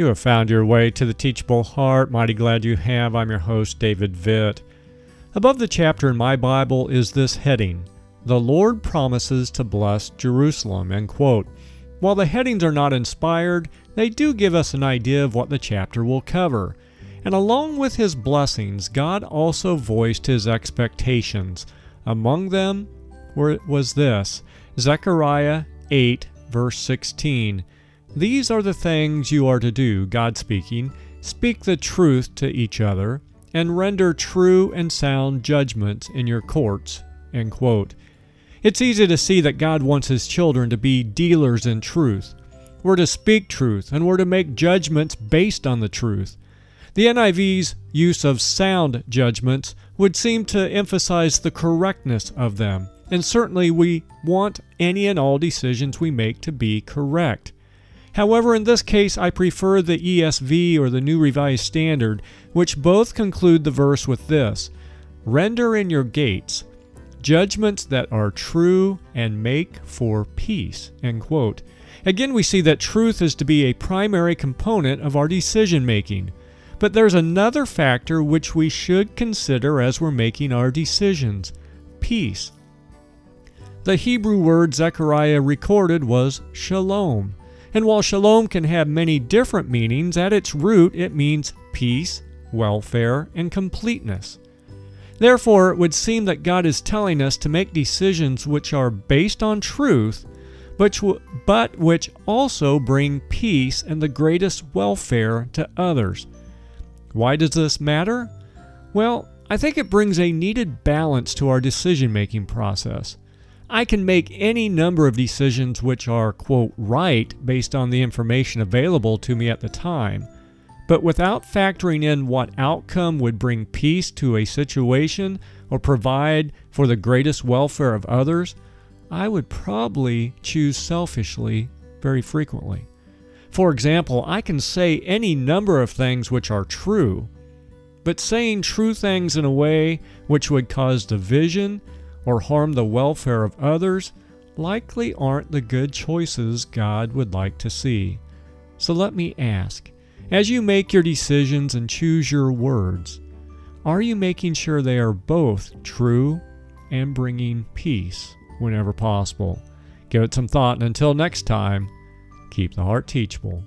You have found your way to the Teachable Heart. Mighty glad you have. I'm your host, David Vitt. Above the chapter in my Bible is this heading The Lord promises to bless Jerusalem. End quote. While the headings are not inspired, they do give us an idea of what the chapter will cover. And along with his blessings, God also voiced his expectations. Among them was this Zechariah 8, verse 16. These are the things you are to do, God speaking. Speak the truth to each other, and render true and sound judgments in your courts. End quote. It's easy to see that God wants His children to be dealers in truth. We're to speak truth, and we're to make judgments based on the truth. The NIV's use of sound judgments would seem to emphasize the correctness of them, and certainly we want any and all decisions we make to be correct. However, in this case, I prefer the ESV or the New Revised Standard, which both conclude the verse with this Render in your gates judgments that are true and make for peace. End quote. Again, we see that truth is to be a primary component of our decision making. But there's another factor which we should consider as we're making our decisions peace. The Hebrew word Zechariah recorded was shalom. And while shalom can have many different meanings, at its root it means peace, welfare, and completeness. Therefore, it would seem that God is telling us to make decisions which are based on truth, but, which also bring peace and the greatest welfare to others. Why does this matter? Well, I think it brings a needed balance to our decision making process. I can make any number of decisions which are, quote, right based on the information available to me at the time. But without factoring in what outcome would bring peace to a situation or provide for the greatest welfare of others, I would probably choose selfishly very frequently. For example, I can say any number of things which are true, but saying true things in a way which would cause division or harm the welfare of others likely aren't the good choices God would like to see. So let me ask as you make your decisions and choose your words, are you making sure they are both true and bringing peace whenever possible? Give it some thought, and until next time, keep the heart teachable.